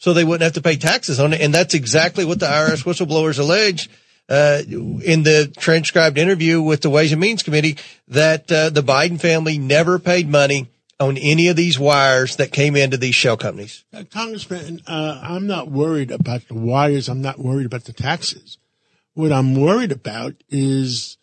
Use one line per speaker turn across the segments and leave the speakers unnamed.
so they wouldn't have to pay taxes on it. And that's exactly what the IRS whistleblowers alleged uh, in the transcribed interview with the Ways and Means Committee that uh, the Biden family never paid money on any of these wires that came into these shell companies.
Uh, Congressman, uh, I'm not worried about the wires. I'm not worried about the taxes. What I'm worried about is,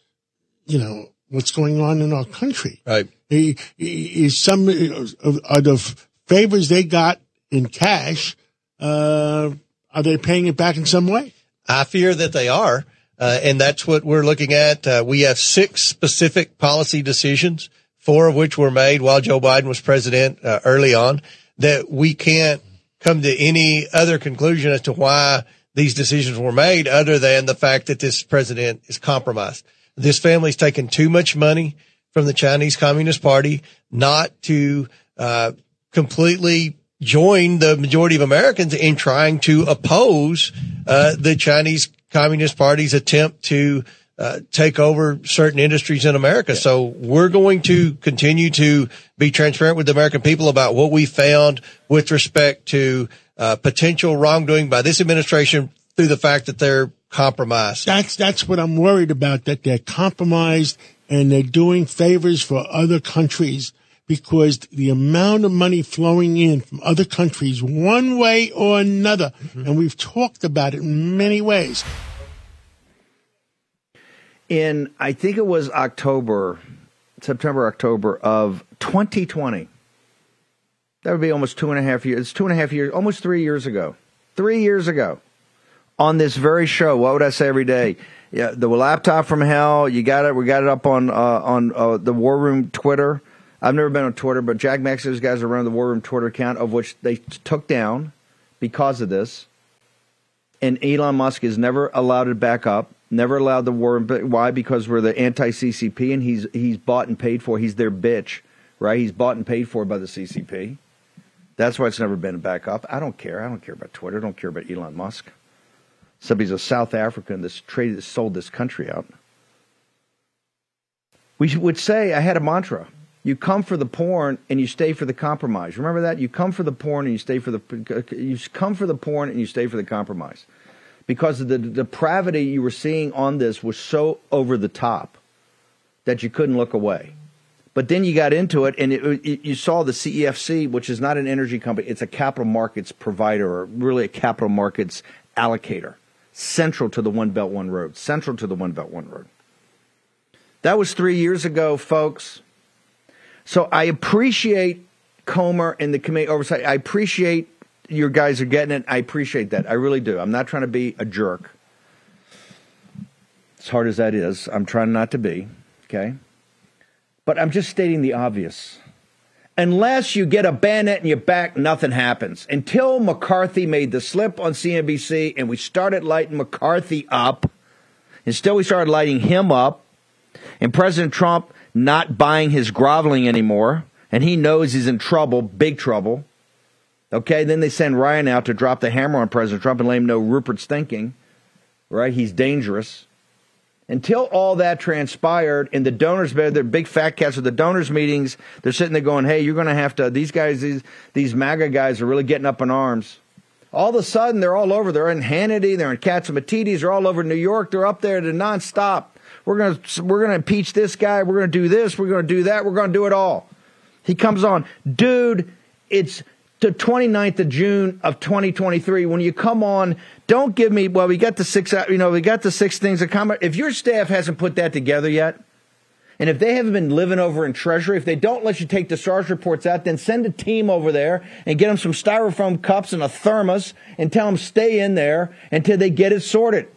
you know, what's going on in our country.
Right.
Is some of, of the favors they got in cash, uh, are they paying it back in some way?
I fear that they are. Uh, and that's what we're looking at. Uh, we have six specific policy decisions four of which were made while Joe Biden was president uh, early on, that we can't come to any other conclusion as to why these decisions were made other than the fact that this president is compromised. This family's taken too much money from the Chinese Communist Party not to uh, completely join the majority of Americans in trying to oppose uh, the Chinese Communist Party's attempt to uh, take over certain industries in America. Yeah. So we're going to continue to be transparent with the American people about what we found with respect to uh, potential wrongdoing by this administration through the fact that they're compromised.
That's that's what I'm worried about. That they're compromised and they're doing favors for other countries because the amount of money flowing in from other countries, one way or another, mm-hmm. and we've talked about it in many ways
in I think it was October, September, October of 2020. That would be almost two and a half years. It's two and a half years, almost three years ago. Three years ago, on this very show. What would I say every day? Yeah, the laptop from hell. You got it. We got it up on uh, on uh, the War Room Twitter. I've never been on Twitter, but Jack Maxey's guys are running the War Room Twitter account, of which they took down because of this. And Elon Musk has never allowed it back up. Never allowed the war. Room. Why? Because we're the anti CCP, and he's he's bought and paid for. He's their bitch, right? He's bought and paid for by the CCP. That's why it's never been back up. I don't care. I don't care about Twitter. I don't care about Elon Musk. Somebody's a South African that's traded, sold this country out. We would say, I had a mantra. You come for the porn and you stay for the compromise. Remember that? You come for the porn and you stay for the you come for the porn and you stay for the compromise because the depravity you were seeing on this was so over the top that you couldn't look away. But then you got into it, and it, it, you saw the CEFC, which is not an energy company; it's a capital markets provider, or really a capital markets allocator, central to the One Belt One Road, central to the One Belt One Road. That was three years ago, folks. So I appreciate Comer and the committee oversight. I appreciate your guys are getting it. I appreciate that. I really do. I'm not trying to be a jerk. As hard as that is, I'm trying not to be. Okay. But I'm just stating the obvious. Unless you get a bayonet in your back, nothing happens. Until McCarthy made the slip on CNBC and we started lighting McCarthy up, instead we started lighting him up, and President Trump not buying his groveling anymore, and he knows he's in trouble, big trouble. Okay, then they send Ryan out to drop the hammer on President Trump and let him know Rupert's thinking, right? He's dangerous. Until all that transpired and the donors, bed, they're big fat cats at the donors meetings, they're sitting there going, hey, you're going to have to, these guys, these, these MAGA guys are really getting up in arms. All of a sudden, they're all over. They're in Hannity, they're in Catsimatidis, they're all over New York. They're up there to nonstop. We're going to, we're going to impeach this guy. We're going to do this. We're going to do that. We're going to do it all. He comes on, dude, it's the 29th of June of 2023, when you come on, don't give me, well, we got the six, uh, you know, we got the six things that come. If your staff hasn't put that together yet, And if they haven't been living over in Treasury, if they don't let you take the SARS reports out, then send a team over there and get them some styrofoam cups and a thermos and tell them stay in there until they get it sorted.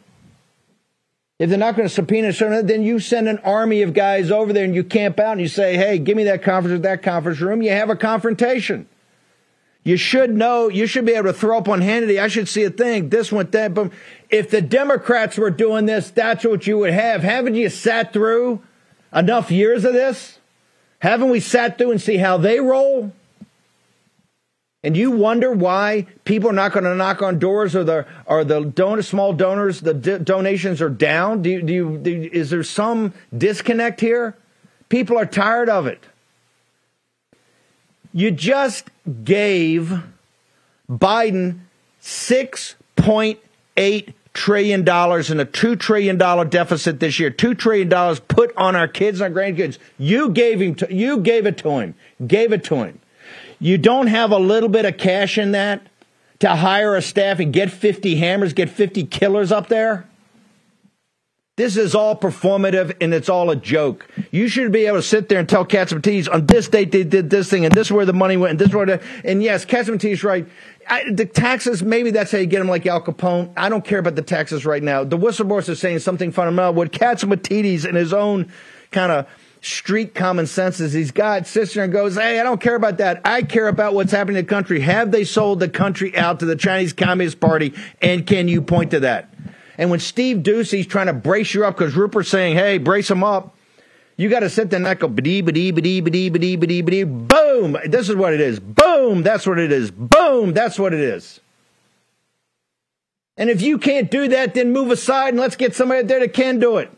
If they're not going to subpoena certain, then you send an army of guys over there and you camp out and you say, hey, give me that conference that conference room. You have a confrontation. You should know, you should be able to throw up on Hannity. I should see a thing. This went that. But if the Democrats were doing this, that's what you would have. Haven't you sat through enough years of this? Haven't we sat through and see how they roll? And you wonder why people are not going to knock on doors or the or the donor, small donors the d- donations are down. Do you, do you, do is there some disconnect here? People are tired of it. You just gave Biden six point eight trillion dollars in a two trillion dollar deficit this year. Two trillion dollars put on our kids and our grandkids. You gave him. To, you gave it to him. Gave it to him. You don't have a little bit of cash in that to hire a staff and get 50 hammers, get 50 killers up there? This is all performative and it's all a joke. You should be able to sit there and tell Catsimatidis on this date they did this thing and this is where the money went and this is where the, and yes, Catsimatidis right. I, the taxes, maybe that's how you get them like Al Capone. I don't care about the taxes right now. The whistleblowers are saying something fundamental. What Catsimatidis in his own kind of street common sense as he's got sits there and goes, Hey, I don't care about that. I care about what's happening in the country. Have they sold the country out to the Chinese Communist Party? And can you point to that? And when Steve Doocy's trying to brace you up because Rupert's saying, Hey, brace him up. You got to sit there and not go, ba-dee, ba-dee, ba-dee, ba-dee, ba-dee, ba-dee, ba-dee. Boom. This is what it is. Boom. That's what it is. Boom. That's what it is. And if you can't do that, then move aside and let's get somebody out there that can do it.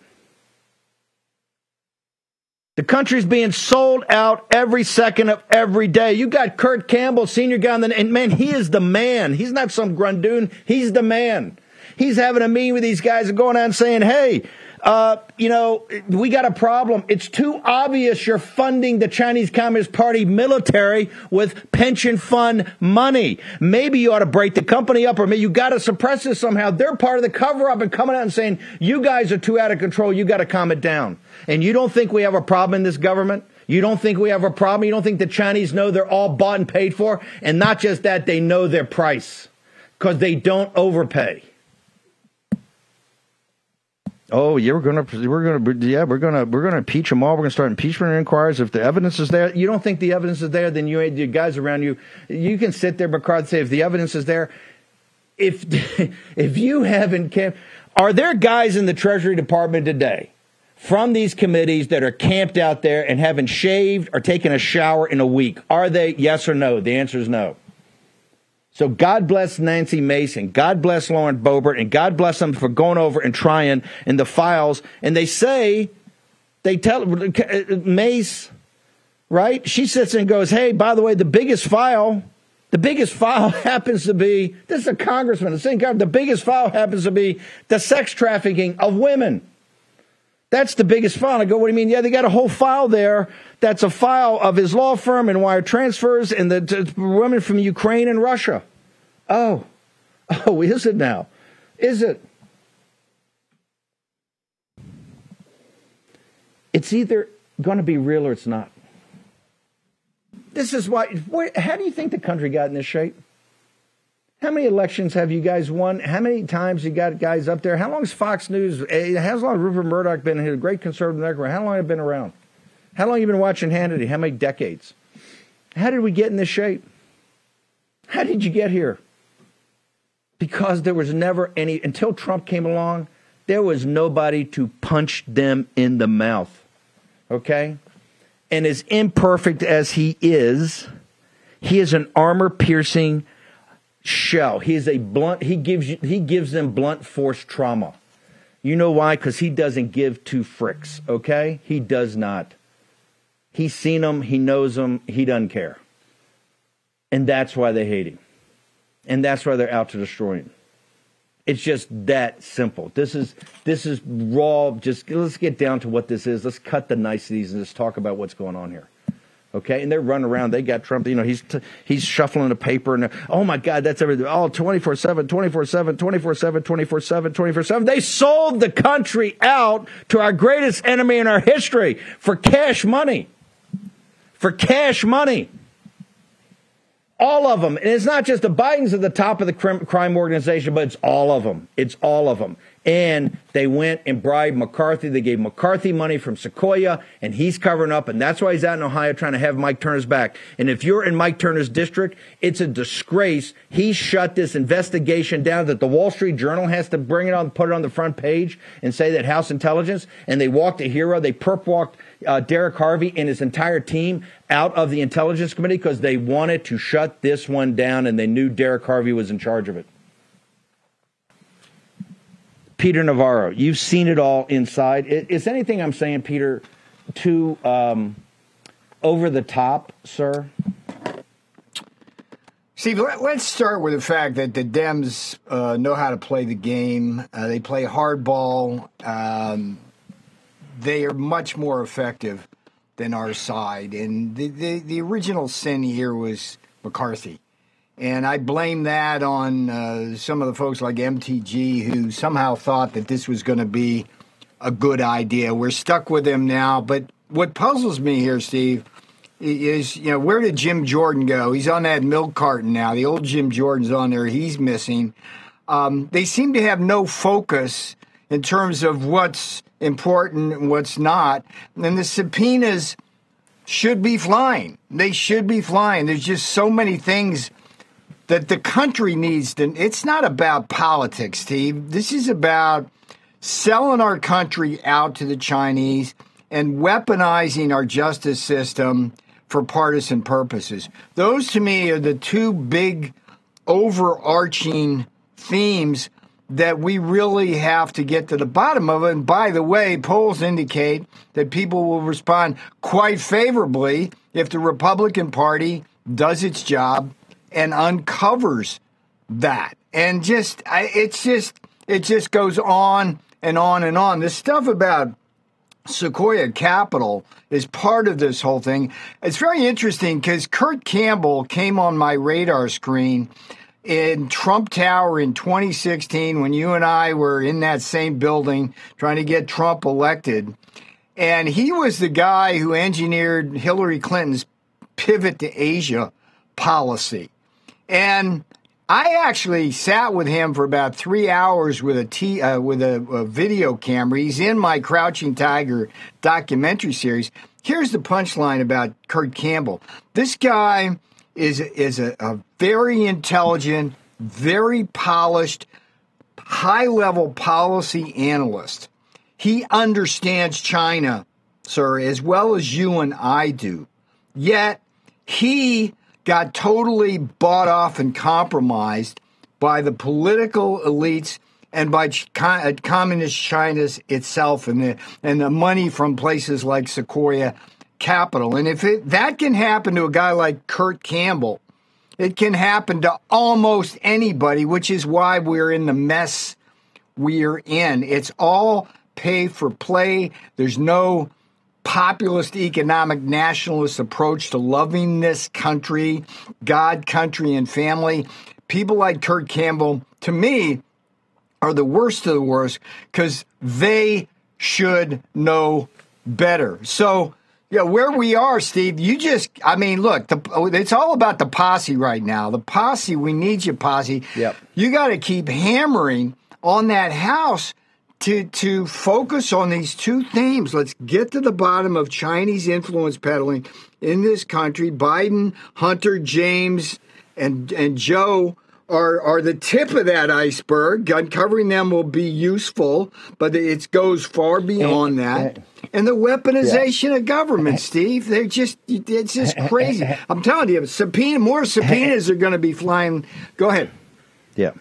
The country's being sold out every second of every day. You got Kurt Campbell, senior guy, the, and man, he is the man. He's not some grundoon. He's the man. He's having a meeting with these guys and going out and saying, hey, uh, you know, we got a problem. It's too obvious you're funding the Chinese Communist Party military with pension fund money. Maybe you ought to break the company up or maybe you got to suppress this somehow. They're part of the cover up and coming out and saying, you guys are too out of control. You got to calm it down. And you don't think we have a problem in this government? You don't think we have a problem? You don't think the Chinese know they're all bought and paid for? And not just that, they know their price because they don't overpay. Oh, yeah, we're gonna, we're gonna, yeah, we're gonna, we're gonna impeach them all. We're gonna start impeachment inquiries if the evidence is there. You don't think the evidence is there? Then you, the guys around you, you can sit there, McCarthy, say if the evidence is there. If if you haven't, camp- are there guys in the Treasury Department today from these committees that are camped out there and haven't shaved or taken a shower in a week? Are they yes or no? The answer is no. So God bless Nancy Mason. God bless Lauren Boebert and God bless them for going over and trying in the files. And they say, they tell Mace, right? She sits and goes, Hey, by the way, the biggest file, the biggest file happens to be, this is a congressman, the same guy, the biggest file happens to be the sex trafficking of women. That's the biggest file. I go, what do you mean? Yeah, they got a whole file there. That's a file of his law firm and wire transfers and the women from Ukraine and Russia. Oh, oh, is it now? Is it? It's either going to be real or it's not. This is why. How do you think the country got in this shape? How many elections have you guys won? How many times you got guys up there? How long has Fox News, eh, how long has Rupert Murdoch been a great conservative network? How long have you been around? How long have you been watching Hannity? How many decades? How did we get in this shape? How did you get here? Because there was never any, until Trump came along, there was nobody to punch them in the mouth. Okay? And as imperfect as he is, he is an armor piercing shell. He is a blunt. He gives you, he gives them blunt force trauma. You know why? Because he doesn't give two fricks. Okay, he does not. He's seen them. He knows them. He doesn't care, and that's why they hate him, and that's why they're out to destroy him. It's just that simple. This is this is raw. Just let's get down to what this is. Let's cut the niceties and just talk about what's going on here. Okay, and they're running around. They got Trump. You know, he's t- he's shuffling a paper, and oh my God, that's everything. Oh, 24 7, 24 7, 24 7, 24 7, 24 7. They sold the country out to our greatest enemy in our history for cash money. For cash money. All of them. And it's not just the Bidens at the top of the crime organization, but it's all of them. It's all of them. And they went and bribed McCarthy. They gave McCarthy money from Sequoia, and he's covering up. And that's why he's out in Ohio trying to have Mike Turner's back. And if you're in Mike Turner's district, it's a disgrace. He shut this investigation down that the Wall Street Journal has to bring it on, put it on the front page and say that House intelligence. And they walked a hero. They perp walked uh, Derek Harvey and his entire team out of the Intelligence Committee because they wanted to shut this one down and they knew Derek Harvey was in charge of it. Peter Navarro, you've seen it all inside. Is anything I'm saying, Peter, too um, over the top, sir?
Steve, let's start with the fact that the Dems uh, know how to play the game. Uh, they play hardball. Um, they are much more effective than our side. And the, the, the original sin here was McCarthy. And I blame that on uh, some of the folks like MTG who somehow thought that this was going to be a good idea. We're stuck with them now. But what puzzles me here, Steve, is you know where did Jim Jordan go? He's on that milk carton now. The old Jim Jordan's on there. He's missing. Um, they seem to have no focus in terms of what's important and what's not. And the subpoenas should be flying. They should be flying. There's just so many things that the country needs to. It's not about politics, Steve. This is about selling our country out to the Chinese and weaponizing our justice system for partisan purposes. Those to me are the two big overarching themes that we really have to get to the bottom of. And by the way, polls indicate that people will respond quite favorably if the Republican Party does its job and uncovers that. And just, it's just, it just goes on and on and on. This stuff about Sequoia Capital is part of this whole thing. It's very interesting because Kurt Campbell came on my radar screen in Trump Tower in 2016 when you and I were in that same building trying to get Trump elected. And he was the guy who engineered Hillary Clinton's pivot to Asia policy. And I actually sat with him for about three hours with a t, uh, with a, a video camera. He's in my Crouching Tiger documentary series. Here's the punchline about Kurt Campbell. This guy is is a, a very intelligent, very polished, high level policy analyst. He understands China, sir, as well as you and I do. Yet he got totally bought off and compromised by the political elites and by uh, communist China itself and the and the money from places like Sequoia capital. And if it, that can happen to a guy like Kurt Campbell, it can happen to almost anybody, which is why we're in the mess we're in. It's all pay for play. There's no populist economic nationalist approach to loving this country, God, country, and family. People like Kurt Campbell, to me, are the worst of the worst because they should know better. So, yeah, where we are, Steve, you just, I mean, look, the, it's all about the posse right now. The posse, we need you, posse.
Yep.
You got to keep hammering on that house to, to focus on these two themes. Let's get to the bottom of Chinese influence peddling in this country. Biden, Hunter, James, and, and Joe are, are the tip of that iceberg. Uncovering them will be useful, but it goes far beyond eh, that eh. and the weaponization yeah. of government, eh. Steve. They're just it's just crazy. I'm telling you, subpoena more subpoenas are going to be flying. Go ahead.
Yeah.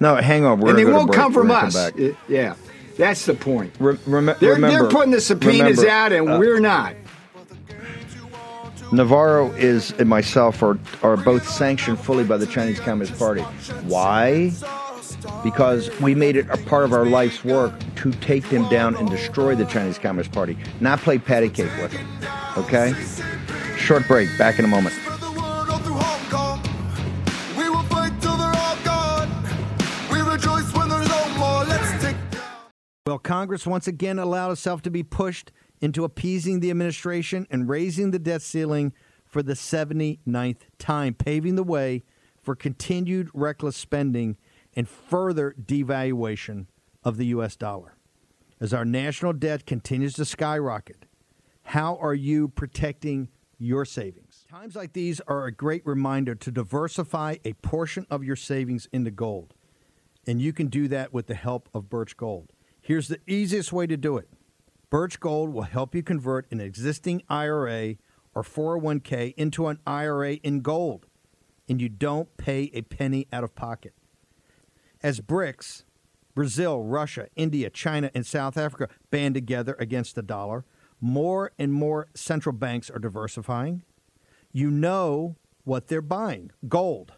No, hang on.
We're and they won't come from us. Come yeah, that's the point.
Re- rem-
they're,
remember,
they're putting the subpoenas remember, out, and uh, we're not.
Navarro is and myself are are both sanctioned fully by the Chinese Communist Party. Why? because we made it a part of our life's work to take them down and destroy the Chinese Communist Party, not play patty cake with them. Okay? short break. Back in a moment. Congress once again allowed itself to be pushed into appeasing the administration and raising the debt ceiling for the 79th time, paving the way for continued reckless spending and further devaluation of the U.S. dollar. As our national debt continues to skyrocket, how are you protecting your savings? Times like these are a great reminder to diversify a portion of your savings into gold. And you can do that with the help of Birch Gold. Here's the easiest way to do it Birch Gold will help you convert an existing IRA or 401k into an IRA in gold, and you don't pay a penny out of pocket. As BRICS, Brazil, Russia, India, China, and South Africa band together against the dollar, more and more central banks are diversifying. You know what they're buying gold.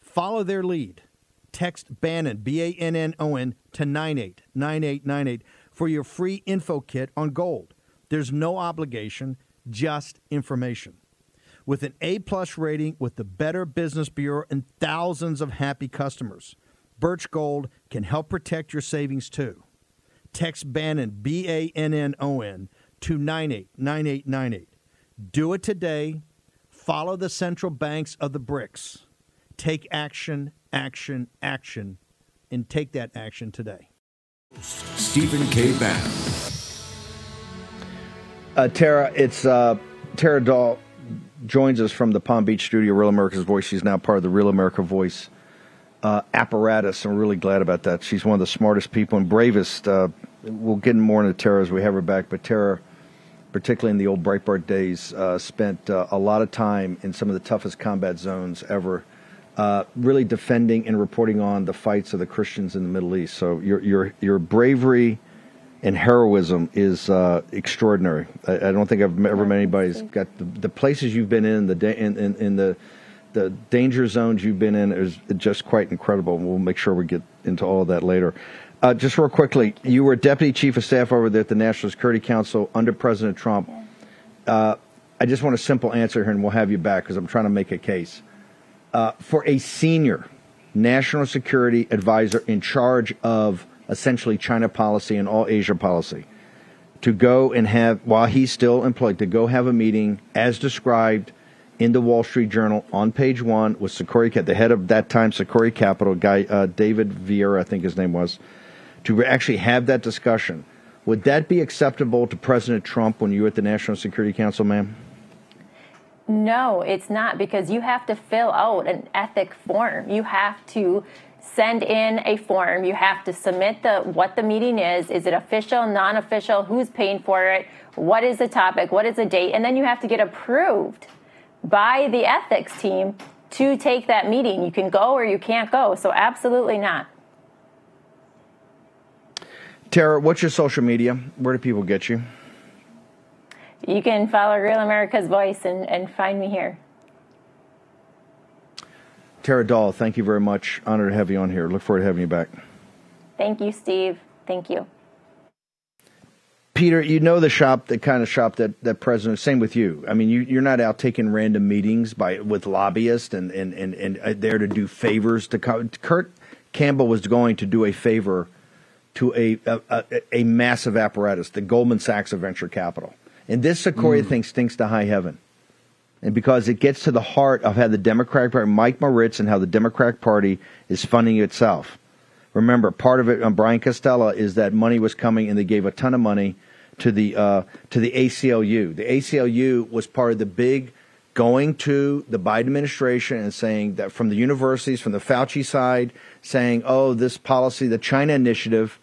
Follow their lead. Text Bannon, B A N N O N, to 989898 for your free info kit on gold. There's no obligation, just information. With an A plus rating with the Better Business Bureau and thousands of happy customers, Birch Gold can help protect your savings too. Text Bannon, B A N N O N, to 989898. Do it today. Follow the central banks of the BRICS. Take action, action, action, and take that action today.
Stephen K. Bannon.
Uh, Tera, it's uh, Tera Dahl joins us from the Palm Beach studio, Real America's Voice. She's now part of the Real America Voice uh, apparatus. I'm really glad about that. She's one of the smartest people and bravest. Uh, we'll get more into Tera as we have her back, but Tera, particularly in the old Breitbart days, uh, spent uh, a lot of time in some of the toughest combat zones ever. Uh, really defending and reporting on the fights of the Christians in the Middle East. So your your your bravery and heroism is uh, extraordinary. I, I, don't think I've ever met anybody's got the, the places you've been in, the da- in, in, in, the the danger zones you've been in is just quite incredible. We'll make sure we get into all of that later. Uh, just real quickly, you were deputy chief of staff over there at the National Security Council under President Trump. Uh, I just want a simple answer here, and we'll have you back because I'm trying to make a case uh, for a senior national security advisor in charge of essentially China policy and all Asia policy to go and have, while he's still employed, to go have a meeting as described in the Wall Street Journal on page one with Sequoia, the head of that time Sequoia Capital guy, uh, David Vieira, I think his name was, to actually have that discussion. Would that be acceptable to President Trump when you were at the National Security Council, ma'am?
No, it's not because you have to fill out an ethic form. You have to send in a form. You have to submit the what the meeting is. Is it official, non-official? Who's paying for it? What is the topic? What is the date? And then you have to get approved by the ethics team to take that meeting. You can go or you can't go. So absolutely not.
Tera, what's your social media? Where do people get you?
You can follow Real America's Voice and, and find me here.
Tera Dahl, thank you very much. Honored to have you on here. Look forward to having you back.
Thank you, Steve. Thank you.
Peter, you know the shop, the kind of shop that, that president, same with you. I mean, you, you're not out taking random meetings by with lobbyists and, and, and, and uh, there to do favors to Kurt Campbell was going to do a favor to a, a, a massive apparatus, the Goldman Sachs of venture capital. And this Sequoia mm. thing stinks to high heaven. And because it gets to the heart of how the Democratic Party, Mike Moritz, and how the Democratic Party is funding itself. Remember, part of it on Brian Costello is that money was coming, and they gave a ton of money to the uh, to the ACLU. The ACLU was part of the big going to the Biden administration and saying that from the universities, from the Fauci side, saying, "Oh, this policy, the China initiative,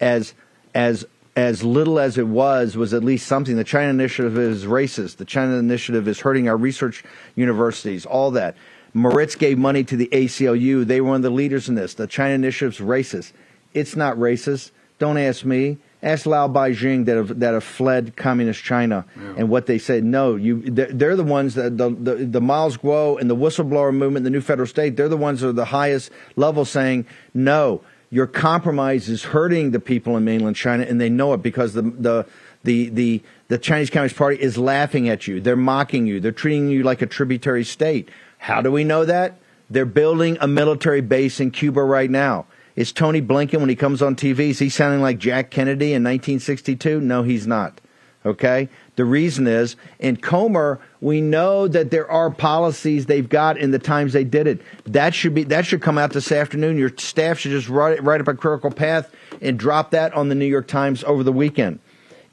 as as as little as it was, was at least something. The China initiative is racist. The China initiative is hurting our research universities, all that. Moritz gave money to the ACLU. They were one of the leaders in this. The China initiative's racist. It's not racist. Don't ask me. Ask Lao Baixing that have that have fled communist China yeah. and what they said. No, you they're, they're the ones that the, the the Miles Guo and the whistleblower movement, the new federal state. They're the ones that are the highest level saying no your compromise is hurting the people in mainland China, and they know it because the the The the the Chinese Communist Party is laughing at you. They're mocking you. They're treating you like a tributary state. How do we know that? They're building a military base in Cuba right now. Is Tony Blinken when he comes on TV? Is he sounding like Jack Kennedy in 1962? No, he's not. Okay. The reason is in Comer, we know that there are policies they've got in the times they did it. That should be that should come out this afternoon. Your staff should just write, write up a critical path and drop that on the New York Times over the weekend.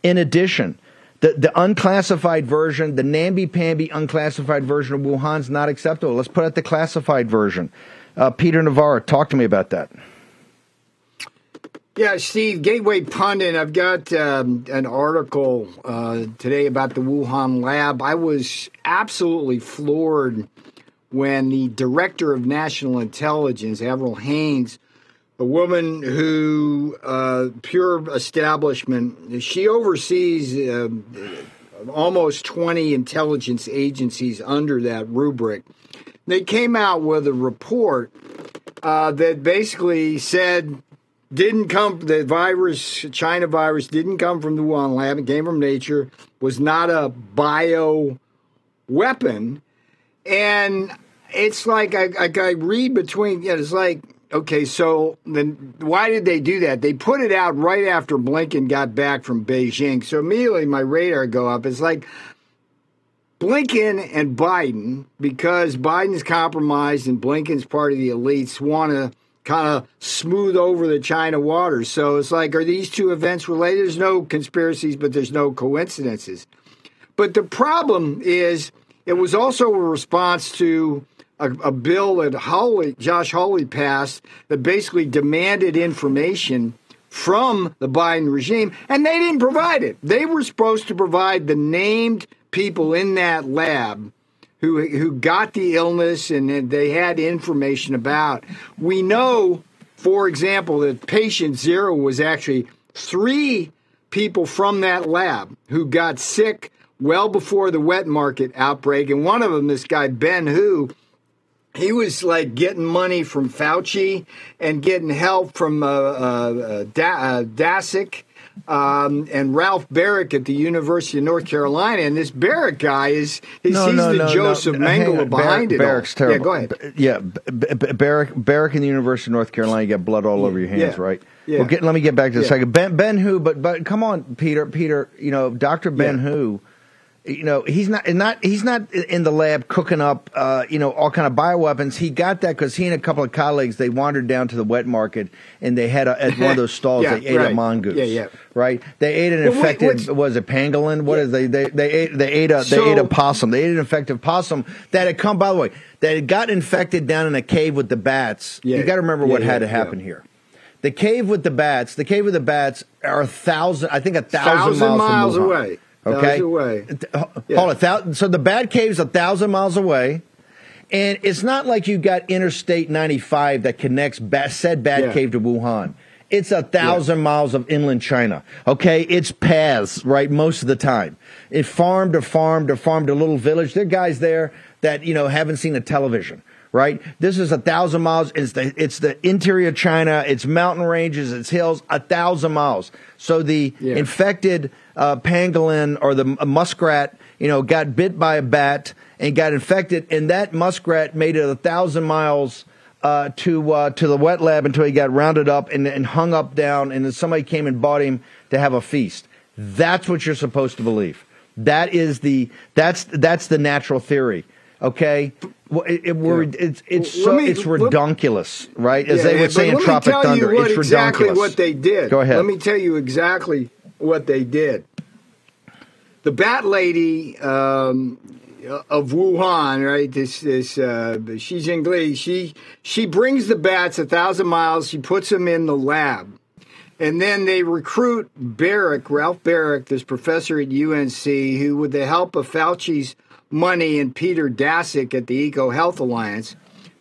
In addition, the, the unclassified version, the namby-pamby unclassified version of Wuhan's not acceptable. Let's put out the classified version. Uh, Peter Navarro, talk to me about that.
Yeah, Steve, Gateway Pundit. I've got um, an article uh, today about the Wuhan lab. I was absolutely floored when the director of national intelligence, Avril Haines, a woman who uh, pure establishment, she oversees uh, almost 20 intelligence agencies under that rubric. They came out with a report uh, that basically said didn't come the virus china virus didn't come from the wuhan lab. It came from nature. Was not a bio weapon. And it's like I, I, I read between you know, it's like okay so then why did they do that? They put it out right after blinken got back from beijing. So immediately my radar go up. It's like blinken and biden because biden's compromised and blinken's part of the elites want to kind of smooth over the China waters. So it's like, are these two events related? There's no conspiracies, but there's no coincidences. But the problem is, it was also a response to a, a bill that Hawley, Josh Hawley passed that basically demanded information from the Biden regime, and they didn't provide it. They were supposed to provide the named people in that lab who who got the illness and they had information about. We know, for example, that patient zero was actually three people from that lab who got sick well before the wet market outbreak, and one of them, this guy Ben Hu. He was like getting money from Fauci and getting help from uh, uh, da- uh, Daszak um, and Ralph Baric at the University of North Carolina. And this Baric guy is, is
no,
he's
no,
the
no,
Joseph
no.
Mengele behind
Baric,
it.
Baric's
all.
terrible.
Yeah, go ahead.
B- yeah, B- B- Baric, Baric in the University of North Carolina, you got blood all over your hands,
Yeah.
right?
Yeah.
Well, get, let me get back to the
Yeah.
second. Ben, ben Hu, but but come on, Peter, Peter, you know, Doctor Ben
Yeah.
Hu. You know he's not not he's not in the lab cooking up uh, you know all kind of bioweapons. He got that because he and a couple of colleagues they wandered down to the wet market and they had a, at one of those stalls
Yeah,
they ate a mongoose.
Yeah, yeah.
Right. They ate an
Well,
infected was it pangolin? What
Yeah.
is they they they ate they ate a they ate a possum. They ate an infected possum that had come by the way that had got infected down in a cave with the bats.
Yeah.
You got to remember what had to happen here. The cave with the bats. The cave with the bats are a thousand. I think a thousand,
Thousand
miles,
miles away.
Okay,
away.
Uh,
yeah.
Hold it. Thou- so the bat cave's a thousand miles away. And it's not like you got Interstate 95 that connects said bad
Yeah.
Cave to Wuhan. It's a thousand miles of inland China. Okay, it's paths, right? Most of the time, it farm to farm to farm to little village. There are guys there that you know haven't seen a television, right? This is a thousand miles. It's the it's the interior China. It's mountain ranges. It's hills. A thousand miles. So the
Yeah.
infected uh, pangolin or the muskrat, you know, got bit by a bat and got infected, and that muskrat made it a thousand miles uh, to uh, to the wet lab until he got rounded up and, and hung up down, and then somebody came and bought him to have a feast. That's what you're supposed to believe. That is the that's that's the natural theory. Okay, well, it, it, we're,
Yeah.
it's it's
Well,
so
me-
it's redonkulous, right? As
Yeah,
they
yeah,
would say
but
in
let
Tropic
me tell
Thunder,
you
it's
exactly
redonkulous.
what they did.
Go ahead.
Let me tell you exactly what they did. The bat lady um, of Wuhan, right? This this uh, Shi Zhengli. She she brings the bats a thousand miles. She puts them in the lab. And then they recruit Baric, Ralph Baric, this professor at UNC, who, with the help of Fauci's money and Peter Daszak at the Eco Health Alliance,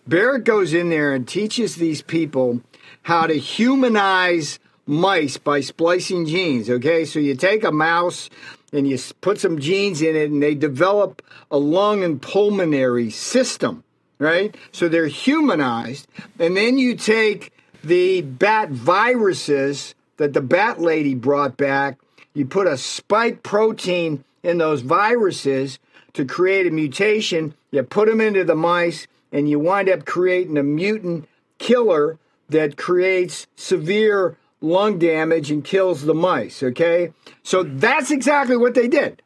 Barrett goes in there and teaches these people how to humanize mice by splicing genes. Okay, so you take a mouse and you put some genes in it, and they develop a lung and pulmonary system, right? So they're humanized. And then you take the bat viruses that the bat lady brought back You put a spike protein in those viruses to create a mutation. You put them into the mice, and you wind up creating a mutant killer that creates severe lung damage and kills the mice. Okay? So that's exactly what they did.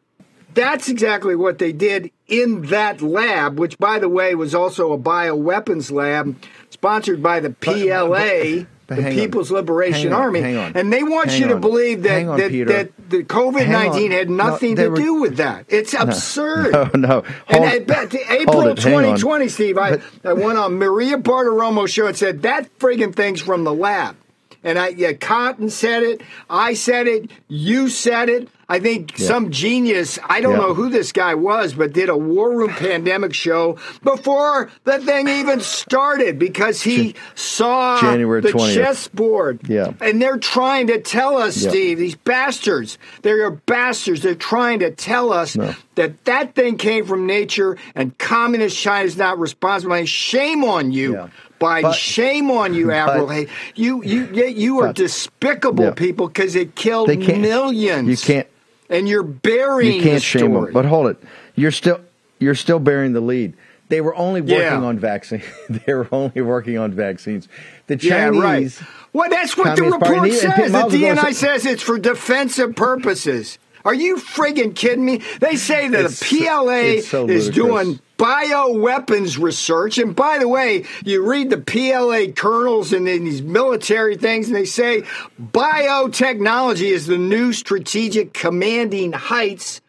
That's exactly what they did in that lab, which, by the way, was also a bioweapons lab sponsored by the PLA.
But
the
hang on.
People's Liberation Army, and they want
Hang
you to
on.
believe that
on,
that, that the COVID nineteen had
on. No,
nothing to
were-
do with that. It's absurd.
No, no.
And
Hold-
I bet
hold
April
on.
2020, Steve, I, I went on Maria Bartiromo show and said that friggin' thing's from the lab. And I, yeah, Cotton said it. I said it. You said it. I think
Yeah.
some genius, I don't
Yeah.
know who this guy was, but did a War Room pandemic show before the thing even started because he saw
January
the
20th.
chessboard.
Yeah.
And they're trying to tell us,
Yeah.
Steve, these bastards, they're bastards. They're trying to tell us
No.
that that thing came from nature and communist China is not responsible. And shame on you.
Yeah.
By
But-
shame on you, Avril.
but-
you you you- you are
But-
despicable
Yeah.
people because it killed millions.
you can't-
and you're burying
you can't
the
shame them. But hold it, you're still you're still bearing the lead. They were only working
Yeah.
on vaccine. they were only working on vaccines. The
Yeah,
Chinese.
right. Well, that's what the
Communist
report says. The
Miles is gonna
DNI says it's for defensive purposes. Are you friggin' kidding me? They say that
It's
the PLA
so
is doing bioweapons research. And by the way, you read the PLA colonels and then these military things, and they say biotechnology is the new strategic commanding heights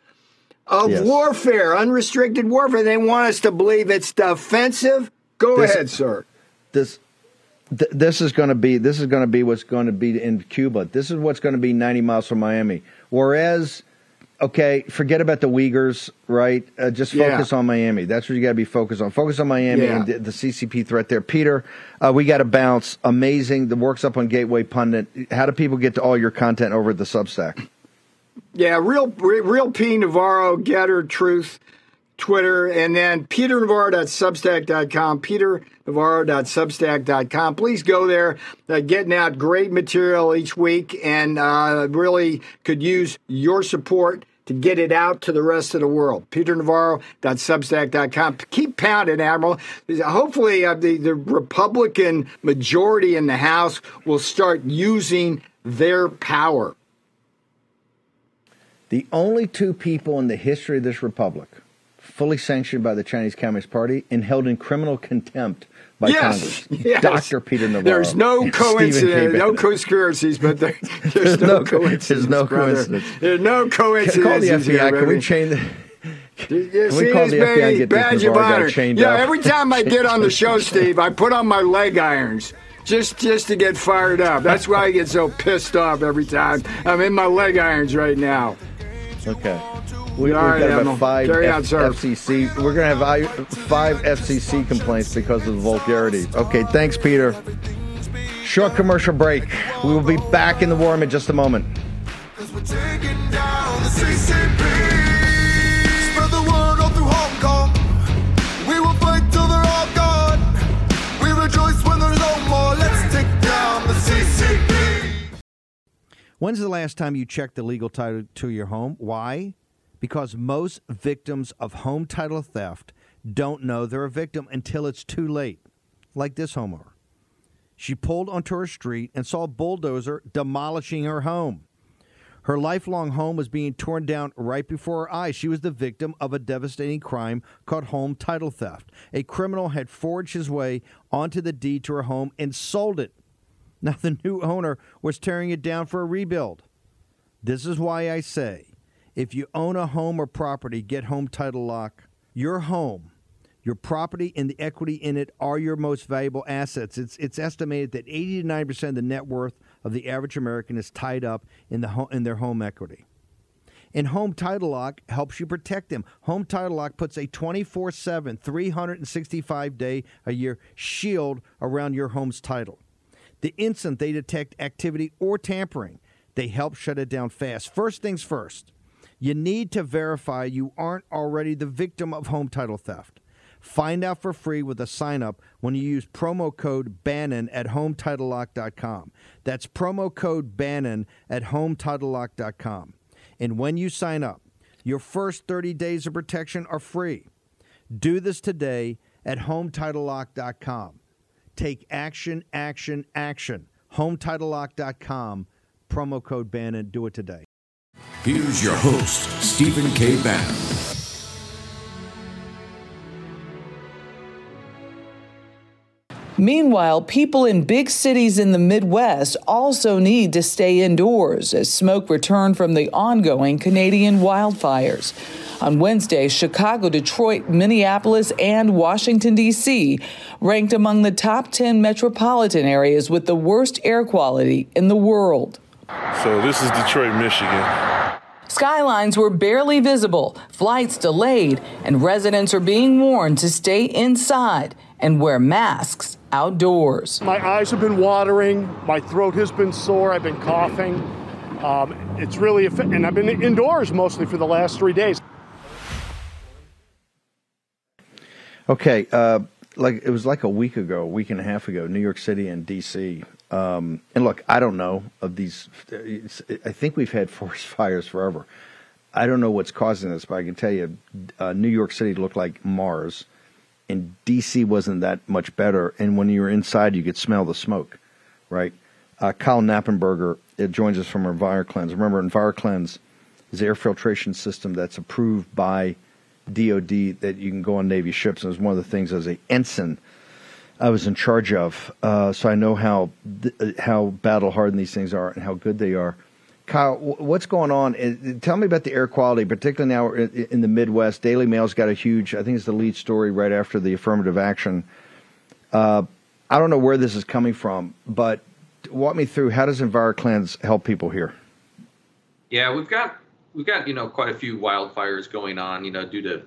of
Yes.
warfare, unrestricted warfare. They want us to believe it's defensive. Go
This-
ahead, sir.
this th- this is going to be this is going to be what's going to be in Cuba. This is what's going to be 90 miles from Miami. Whereas, okay, forget about the Uyghurs, right? Uh, just
Yeah.
focus on Miami. That's what you got to be focused on. Focus on Miami
Yeah.
and the, the CCP threat there. Peter, uh, we got to bounce. Amazing. The work's up on Gateway Pundit. How do people get to all your content over at the Substack?
Yeah, real, real P Navarro, Gettr Truth, Twitter, and then peternavarro.substack.com, peternavarro.substack.com. Please go there. Uh, getting out great material each week, and uh, really could use your support to get it out to the rest of the world. peternavarro.substack.com. Keep pounding, Admiral. Hopefully, uh, the, the Republican majority in the House will start using their power.
The only two people in the history of this republic fully sanctioned by the Chinese Communist Party and held in criminal contempt by
yes,
Congress.
yes.
Dr. Peter Navarro.
There's no coincidence, no conspiracies, but there, there's no,
no-
coincidence.
there's no
brother.
coincidence.
There's no coincidence.
Call the FBI. Can we change the. Can we call the FBI and get
badge of honor. yeah,
up?
every time I get on the show, Steve, I put on my leg irons just just to get fired up. That's why I get so pissed off every time. I'm in my leg irons right now.
Okay. We,
All
we've
right,
got
Admiral.
about five
Carry
F-
on, sir.
FCC. We're going to have five FCC complaints because of the vulgarity. Okay, thanks, Peter. Short commercial break. We will be back in the war room in just a moment.
We're taking down the CCP. Spread the word all through Hong Kong. We will fight till they're all gone. We rejoice when there's no more. Let's take down the CCP.
When's the last time you checked the legal title to your home? Why? Because most victims of home title theft don't know they're a victim until it's too late. Like this homeowner. She pulled onto her street and saw a bulldozer demolishing her home. Her lifelong home was being torn down right before her eyes. She was the victim of a devastating crime called home title theft. A criminal had forged his way onto the deed to her home and sold it. Now, the new owner was tearing it down for a rebuild. This is why I say if you own a home or property, get home title lock. Your home, your property, and the equity in it are your most valuable assets. It's, it's estimated that 80 to 90% of the net worth of the average American is tied up in, the ho- in their home equity. And Home Title Lock helps you protect them. Home Title Lock puts a 24 7, 365 day a year shield around your home's title. The instant they detect activity or tampering, they help shut it down fast. First things first, you need to verify you aren't already the victim of home title theft. Find out for free with a sign up when you use promo code Bannon at HometitleLock.com. That's promo code Bannon at HometitleLock.com. And when you sign up, your first 30 days of protection are free. Do this today at HomeTitleLock.com. Take action, action, action. HomeTitleLock.com. Promo code Bannon. Do it today.
Here's your host, Stephen K. Bannon.
Meanwhile, people in big cities in the Midwest also need to stay indoors as smoke returned from the ongoing Canadian wildfires. On Wednesday, Chicago, Detroit, Minneapolis, and Washington, D.C. ranked among the top 10 metropolitan areas with the worst air quality in the world.
So, this is Detroit, Michigan.
Skylines were barely visible, flights delayed, and residents are being warned to stay inside and wear masks outdoors.
My eyes have been watering, my throat has been sore, I've been coughing. Um, it's really, and I've been indoors mostly for the last three days.
Okay, uh, like it was like a week ago, a week and a half ago, New York City and D.C. Um, and look, I don't know of these. I think we've had forest fires forever. I don't know what's causing this, but I can tell you, uh, New York City looked like Mars and DC wasn't that much better. And when you were inside, you could smell the smoke, right? Uh, Kyle Knappenberger it joins us from EnviroKlenz. Remember, EnviroKlenz is an air filtration system that's approved by DoD that you can go on Navy ships. And it was one of the things as a ensign I was in charge of, uh, so I know how how battle hardened these things are and how good they are. Kyle, what's going on? Tell me about the air quality, particularly now in the Midwest. Daily Mail's got a huge, I think it's the lead story right after the affirmative action. Uh, I don't know where this is coming from, but walk me through how does EnviroKlenz help people here?
Yeah, we've got we've got you know quite a few wildfires going on, you know, due to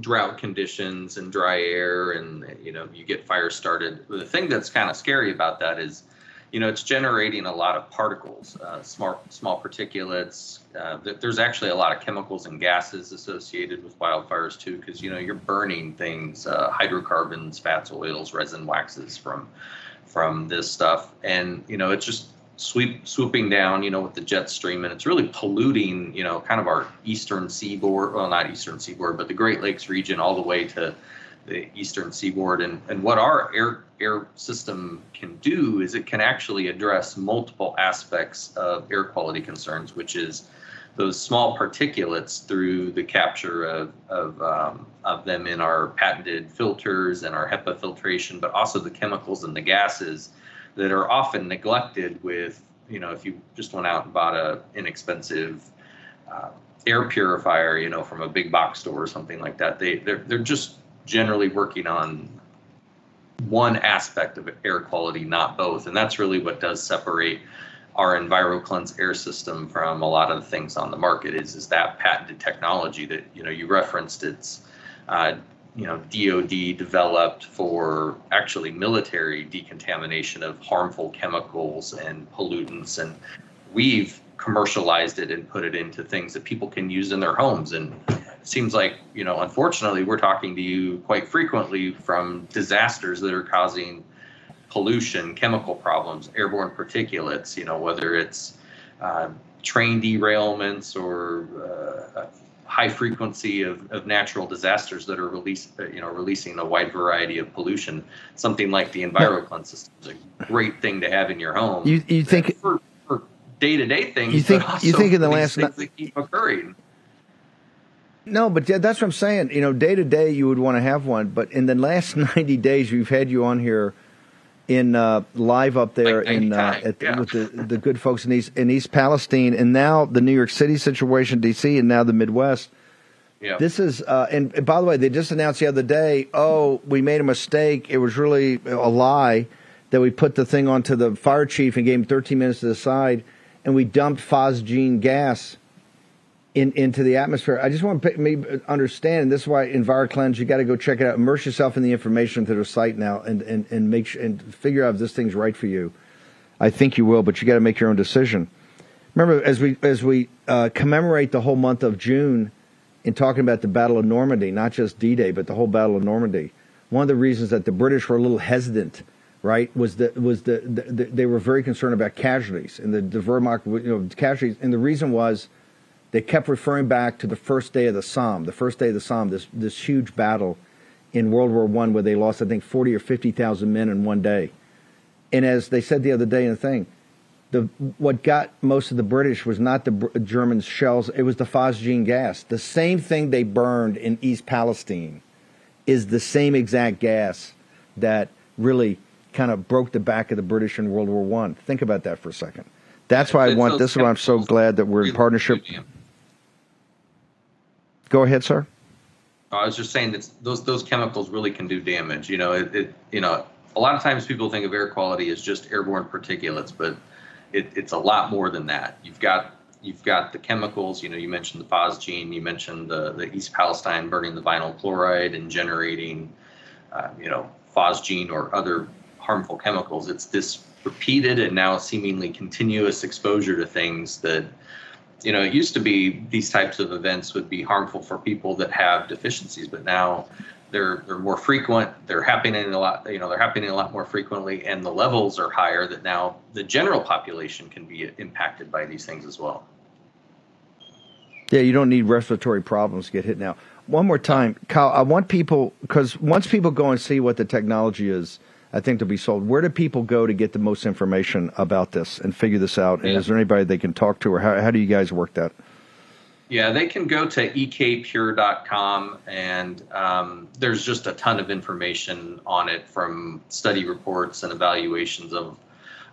drought conditions and dry air, and you know you get fires started. The thing that's kind of scary about that is you know, it's generating a lot of particles, uh, small small particulates. Uh, there's actually a lot of chemicals and gases associated with wildfires too, because you know you're burning things, uh, hydrocarbons, fats, oils, resin, waxes from from this stuff, and you know it's just sweep swooping down, you know, with the jet stream, and it's really polluting, you know, kind of our eastern seaboard. Well, not eastern seaboard, but the Great Lakes region all the way to the eastern seaboard. And, and what our air, air system can do is it can actually address multiple aspects of air quality concerns, which is those small particulates through the capture of, of, um, of them in our patented filters and our HEPA filtration, but also the chemicals and the gases that are often neglected with, you know, if you just went out and bought a inexpensive uh, air purifier, you know, from a big box store or something like that, they, they're, they're just generally working on one aspect of air quality, not both. And that's really what does separate our EnviroKlenz air system from a lot of the things on the market is, is that patented technology that, you know, you referenced it's, uh, you know, DOD developed for actually military decontamination of harmful chemicals and pollutants. And we've commercialized it and put it into things that people can use in their homes. And it seems like, you know, unfortunately, we're talking to you quite frequently from disasters that are causing pollution, chemical problems, airborne particulates, you know, whether it's uh, train derailments or uh, high frequency of, of natural disasters that are released, uh, you know, releasing a wide variety of pollution. Something like the EnviroKlenz system is a great thing to have in your home.
You, you think
for, day to day things.
You think you think in the last
things that keep occurring.
No, but that's what I'm saying. You know, day to day you would want to have one, but in the last 90 days we've had you on here in uh, live up there
like
in uh, at, yeah. with the the good folks in East in East Palestine, and now the New York City situation, DC, and now the Midwest.
Yeah.
This is, uh, and, and by the way, they just announced the other day. Oh, we made a mistake. It was really a lie that we put the thing onto the fire chief and gave him 13 minutes to decide and we dumped phosgene gas in, into the atmosphere. I just want to me understand, and this is why EnviroKlenz, you got to go check it out. Immerse yourself in the information to their site now, and and and make sure, and figure out if this thing's right for you. I think you will, but you got to make your own decision. Remember, as we as we uh, commemorate the whole month of June in talking about the Battle of Normandy, not just D-Day, but the whole Battle of Normandy. One of the reasons that the British were a little hesitant right, was that was the, the, the, they were very concerned about casualties and the, the Wehrmacht, you know, casualties, and the reason was they kept referring back to the first day of the Somme, the first day of the Somme, this this huge battle in World War One where they lost, I think, forty or fifty thousand men in one day. And as they said the other day in the thing, the what got most of the British was not the Br- German shells; it was the phosgene gas. The same thing they burned in East Palestine is the same exact gas that really kind of broke the back of the British in World War One. Think about that for a second. That's why I want. This is why I'm so glad that we're in partnership. Go ahead, sir.
I was just saying that those those chemicals really can do damage. You know, it, it you know a lot of times people think of air quality as just airborne particulates, but it, it's a lot more than that. You've got you've got the chemicals. You know, you mentioned the phosgene, you mentioned the the East Palestine burning the vinyl chloride and generating, uh, you know, phosgene or other harmful chemicals. It's this repeated and now seemingly continuous exposure to things that you know, it used to be these types of events would be harmful for people that have deficiencies, but now they're they're more frequent. They're happening a lot. You know, they're happening a lot more frequently, and the levels are higher. That now the general population can be impacted by these things as well.
Yeah, you don't need respiratory problems to get hit now. One more time, Kyle. I want people because once people go and see what the technology is, I think they'll be sold. Where do people go to get the most information about this and figure this out? And
Yeah.
is there anybody they can talk to, or how, how do you guys work that?
Yeah, they can go to ekpure.com, and um, there's just a ton of information on it from study reports and evaluations of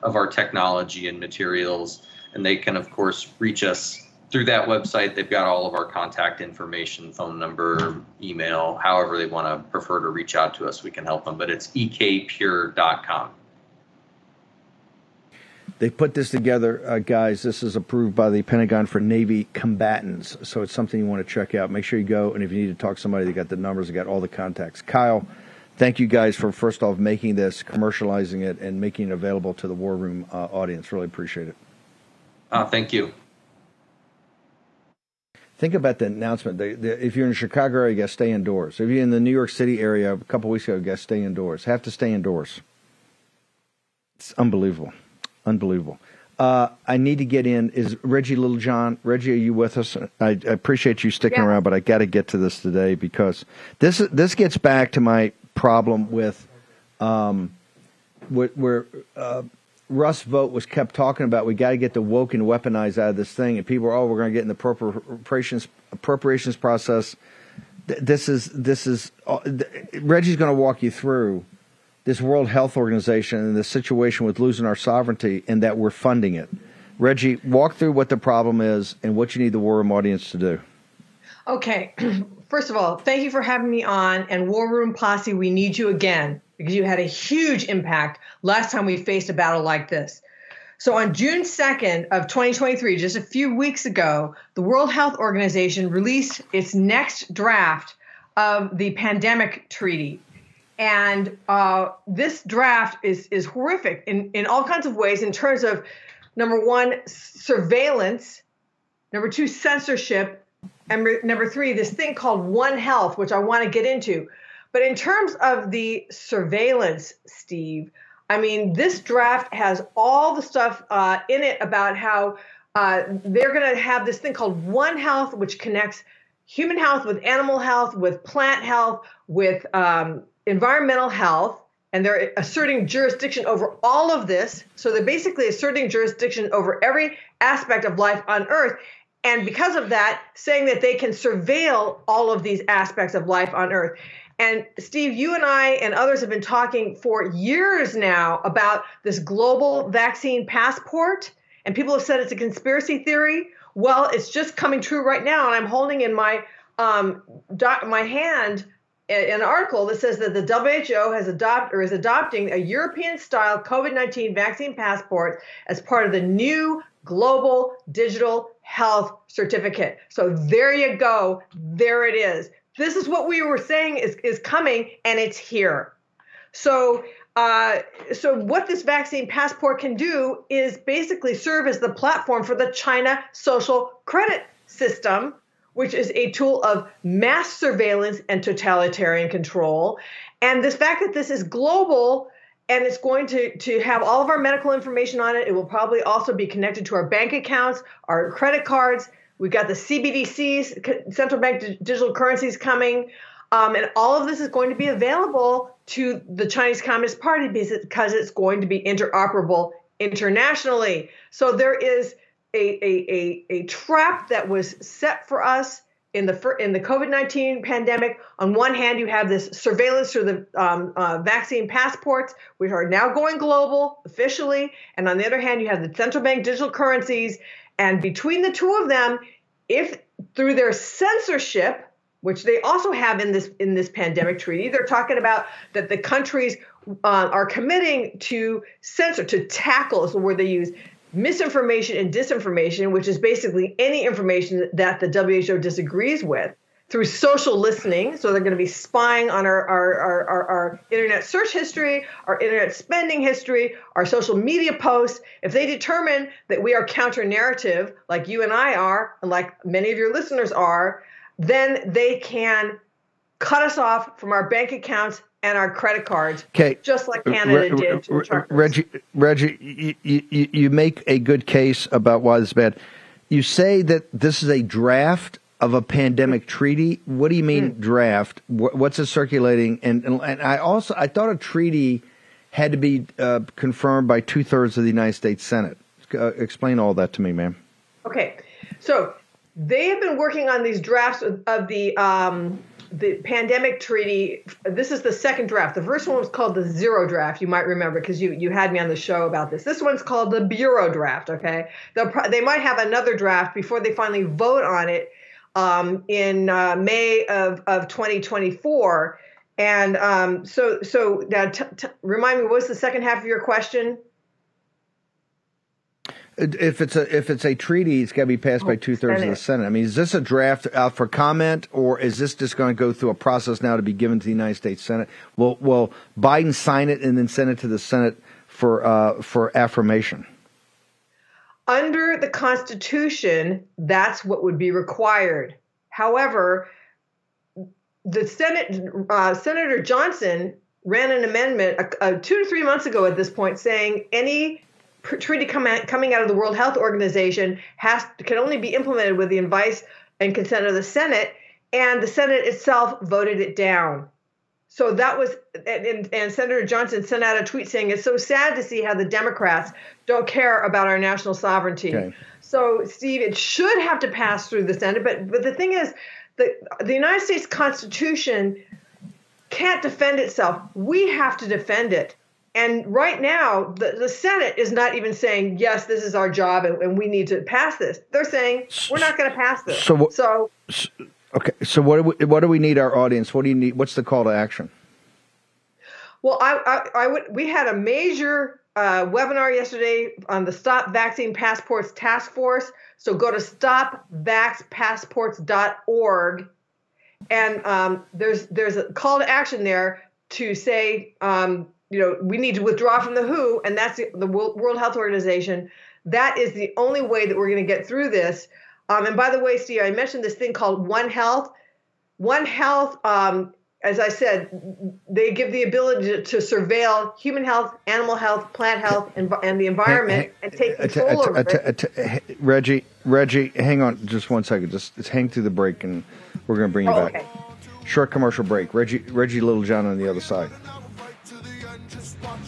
of our technology and materials. And they can, of course, reach us through that website. They've got all of our contact information, phone number, email, however they want to prefer to reach out to us. We can help them, but it's ekpure.com.
They put this together, uh, guys. This is approved by the Pentagon for Navy combatants, so it's something you want to check out. Make sure you go, and if you need to talk to somebody, they got the numbers, they got all the contacts. Kyle, thank you guys for first off making this, commercializing it, and making it available to the War Room uh, audience. Really appreciate it.
Uh, thank you.
Think about the announcement. The, the, if you're in Chicago area, you got to stay indoors. If you're in the New York City area, a couple weeks ago, you got to stay indoors. Have to stay indoors. It's unbelievable, unbelievable. Uh, I need to get in. Is Reggie Littlejohn? Reggie, are you with us? I, I appreciate you sticking
Yeah.
around, but I got to get to this today because this this gets back to my problem with um, where, where uh, Russ Vought was kept talking about. We got to get the woke and weaponized out of this thing, and people are, oh, we're going to get in the appropriations appropriations process. This is this is uh, Reggie's going to walk you through this World Health Organization and the situation with losing our sovereignty and that we're funding it. Reggie, walk through what the problem is and what you need the War Room audience to do.
Okay. First of all, thank you for having me on. And War Room Posse, we need you again because you had a huge impact last time we faced a battle like this. So on June 2nd of 2023, just a few weeks ago, the World Health Organization released its next draft of the pandemic treaty. And uh, this draft is is horrific in, in all kinds of ways in terms of number one, surveillance, number two, censorship, and number three, this thing called One Health, which I want to get into. But in terms of the surveillance, Steve, I mean, this draft has all the stuff uh, in it about how uh, they're going to have this thing called One Health, which connects human health with animal health, with plant health, with um, environmental health. And they're asserting jurisdiction over all of this. So they're basically asserting jurisdiction over every aspect of life on Earth. And because of that, saying that they can surveil all of these aspects of life on Earth. And Steve, you and I and others have been talking for years now about this global vaccine passport. And people have said it's a conspiracy theory. Well, it's just coming true right now. And I'm holding in my um, doc, my hand an article that says that the WHO has adopted or is adopting a European-style COVID-19 vaccine passport as part of the new global digital health certificate. So there you go. There it is. This is what we were saying is, is coming, and it's here. So, uh, so what this vaccine passport can do is basically serve as the platform for the China social credit system, which is a tool of mass surveillance and totalitarian control. And this fact that this is global and it's going to, to have all of our medical information on it, it will probably also be connected to our bank accounts, our credit cards. We've got the CBDCs, central bank di- digital currencies coming. Um, and all of this is going to be available to the Chinese Communist Party because because it's going to be interoperable internationally. So there is a, a, a, a trap that was set for us in the in the COVID nineteen pandemic. On one hand, you have this surveillance through the um, uh, vaccine passports, which are now going global officially, and on the other hand, you have the central bank digital currencies. And between the two of them, if through their censorship, which they also have in this in this pandemic treaty, they're talking about that the countries uh, are committing to censor to tackle is the word they use misinformation and disinformation, which is basically any information that the WHO disagrees with through social listening. So they're going to be spying on our, our, our, our, our internet search history, our internet spending history, our social media posts. If they determine that we are counter narrative, like you and I are, and like many of your listeners are, then they can cut us off from our bank accounts and our credit cards,
Okay.
just like Canada did to
Re-. Reggie, Reggie, you, you, you make a good case about why this is bad. You say that this is a draft of a pandemic treaty. What do you mean
Hmm.
draft? What's it circulating? And, and and I also I thought a treaty had to be uh, confirmed by two thirds of the United States Senate. Uh, explain all that to me, ma'am.
Okay, so they have been working on these drafts of, of the um, the pandemic treaty. This is the second draft. The first one was called the zero draft. You might remember because you you had me on the show about this. This one's called the bureau draft. Okay, They'll they might have another draft before they finally vote on it um, in uh, May of of 2024. And um, so so now t- t- remind me, what's the second half of your question?
If it's a if it's a treaty, it's got to be passed by two thirds of the
Senate.
I mean, is this a draft out for comment, or is this just going to go through a process now to be given to the United States Senate? Will Will Biden sign it and then send it to the Senate for uh, for affirmation?
Under the Constitution, that's what would be required. However, the Senate, uh, Senator Johnson ran an amendment uh, two to three months ago at this point saying any treaty come out, coming out of the World Health Organization has can only be implemented with the advice and consent of the Senate, and the Senate itself voted it down. So that was, and, and, and Senator Johnson sent out a tweet saying it's so sad to see how the Democrats don't care about our national sovereignty.
Okay.
So, Steve, it should have to pass through the Senate, but but the thing is, the the United States Constitution can't defend itself. We have to defend it. And right now, the, the Senate is not even saying, yes, this is our job and, and we need to pass this. They're saying, we're not going to pass this.
So what-
so
Okay, so what do we, what do we need our audience? What do you need? What's the call to action?
Well, I, I, I would. We had a major uh, webinar yesterday on the Stop Vaccine Passports Task Force. So go to stopvaxpassports.org, and um, there's there's a call to action there to say, um, you know, we need to withdraw from the WHO, and that's the, the World Health Organization. That is the only way that we're going to get through this. Um, and by the way, Steve, I mentioned this thing called One Health. One Health, um, as I said, they give the ability to, to surveil human health, animal health, plant health, and, and the environment, and take control
att-
over
att-
it.
att- Reggie, Reggie, hang on just one second. Just, just hang through the break, and we're going to bring you
Oh,
back.
okay.
Short commercial break. Reggie, Reggie Littlejohn on the other side.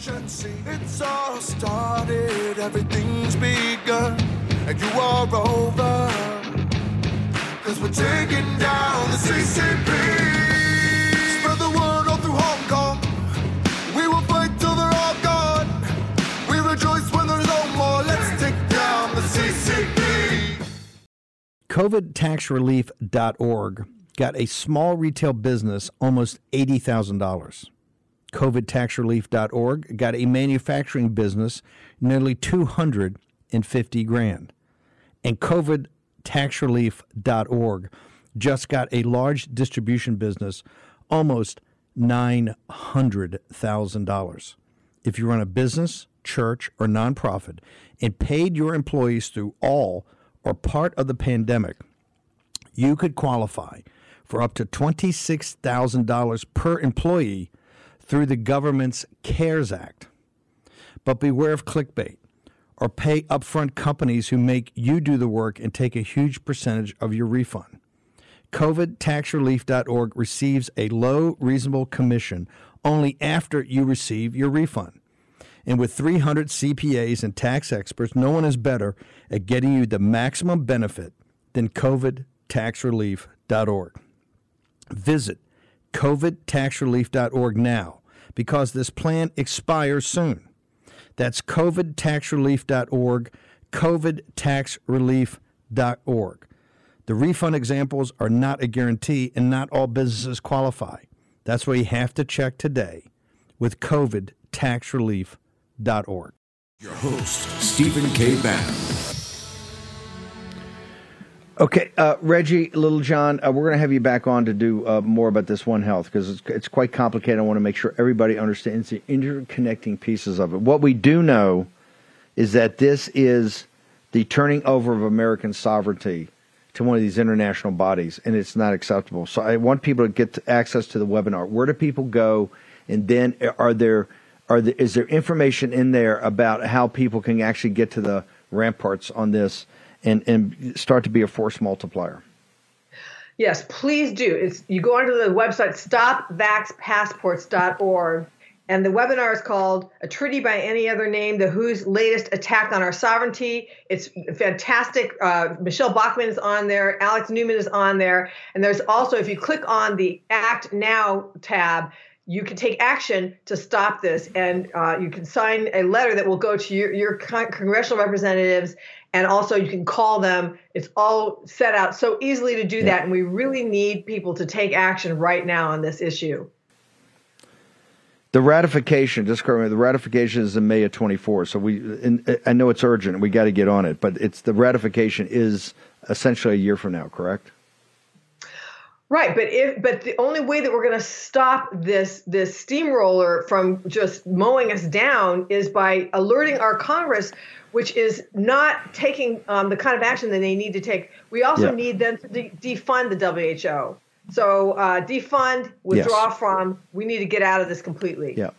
See. It's all started, everything's begun, and you are over. Cause we're taking down the CCP. Spread the word all through Hong Kong. We will fight till they're all gone. We rejoice when there's no more. Let's take down the CCP.
COVIDtaxrelief.org got a small retail business almost $80,000. COVIDtaxrelief.org got a manufacturing business nearly 250 grand. And COVIDtaxrelief.org just got a large distribution business almost $900,000. If you run a business, church, or nonprofit and paid your employees through all or part of the pandemic, you could qualify for up to $26,000 per employee through the government's CARES Act. But beware of clickbait. or pay upfront companies who make you do the work and take a huge percentage of your refund. COVIDTaxRelief.org receives a low, reasonable commission only after you receive your refund. And with 300 CPAs and tax experts, no one is better at getting you the maximum benefit than COVIDTaxRelief.org. Visit COVIDTaxRelief.org now because this plan expires soon. That's COVIDTaxRelief.org, COVIDTaxRelief.org. The refund examples are not a guarantee and not all businesses qualify. That's why you have to check today with COVIDTaxRelief.org.
Your host, Stephen K. Bannon.
Okay, uh, Reggie Littlejohn, uh, we're going to have you back on to do uh, more about this One Health because it's, it's quite complicated. I want to make sure everybody understands the interconnecting pieces of it. What we do know is that this is the turning over of American sovereignty to one of these international bodies, and it's not acceptable. So I want people to get access to the webinar. Where do people go? And then are there are there, is there information in there about how people can actually get to the ramparts on this? And, and start to be a force multiplier.
Yes, please do. It's you go onto the website stopvaxpassports.org and the webinar is called A Treaty by Any Other Name The WHO's Latest Attack on Our Sovereignty. It's fantastic. Uh, Michele Bachmann is on there, Alex Newman is on there. And there's also, if you click on the Act Now tab, you can take action to stop this. And uh, you can sign a letter that will go to your, your con- congressional representatives and also you can call them. It's all set out so easily to do yeah. that, and we really need people to take action right now on this issue.
The ratification, just correct me, the ratification is in May of 24. So we, in, I know it's urgent. We got to get on it, but it's the ratification is essentially a year from now, correct?
Right, but if but the only way that we're going to stop this this steamroller from just mowing us down is by alerting our Congress which is not taking um, the kind of action that they need to take. We also yeah. need them to de- defund the WHO. So uh, defund, withdraw yes. from. We need to get out of this completely.
Yeah.